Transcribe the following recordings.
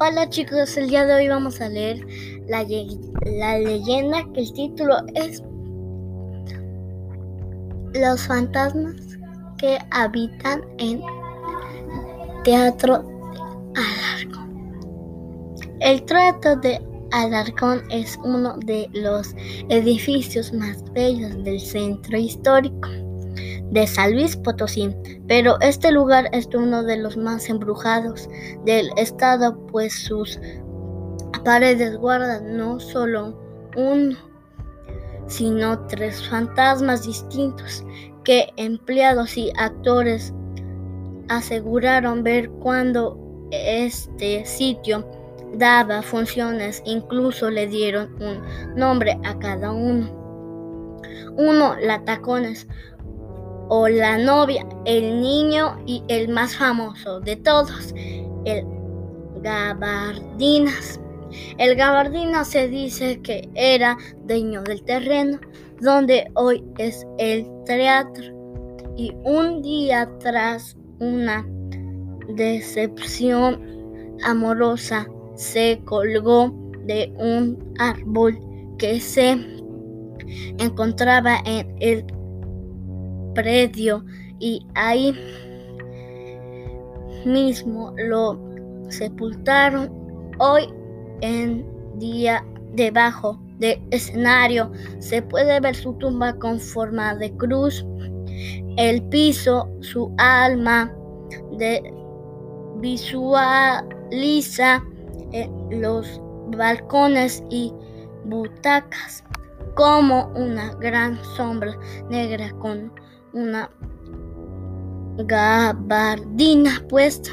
Hola chicos, el día de hoy vamos a leer la, la, leyenda que el título es Los fantasmas que habitan en Teatro de Alarcón. El Teatro de Alarcón es uno de los edificios más bellos del centro histórico de San Luis Potosí, pero este lugar es uno de los más embrujados del estado, pues sus paredes guardan no solo un, sino tres fantasmas distintos que empleados y actores aseguraron ver cuando este sitio daba funciones, incluso le dieron un nombre a cada uno. Uno, la tacones, o la novia, el niño y el más famoso de todos, el gabardinas. El gabardina se dice que era dueño del terreno donde hoy es el teatro y un día tras una decepción amorosa se colgó de un árbol que se encontraba en el predio y ahí mismo lo sepultaron. Hoy en día debajo del escenario se puede ver su tumba con forma de cruz, el piso, su alma de visualiza los balcones y butacas como una gran sombra negra con una gabardina puesta.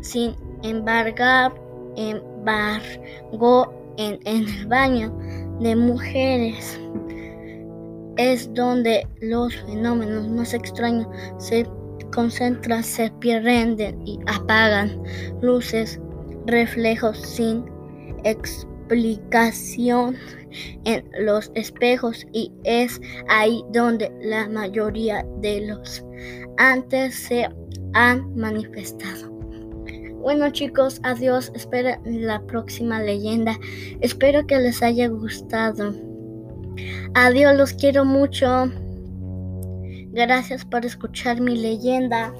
Sin embargo, embargo en, en el baño de mujeres es donde los fenómenos más extraños se concentran, se pierden y apagan luces, reflejos sin explicación en los espejos y es ahí donde la mayoría de los antes se han manifestado. Bueno chicos, adiós, espero la próxima leyenda. Espero que les haya gustado. Adiós, los quiero mucho. Gracias por escuchar mi leyenda.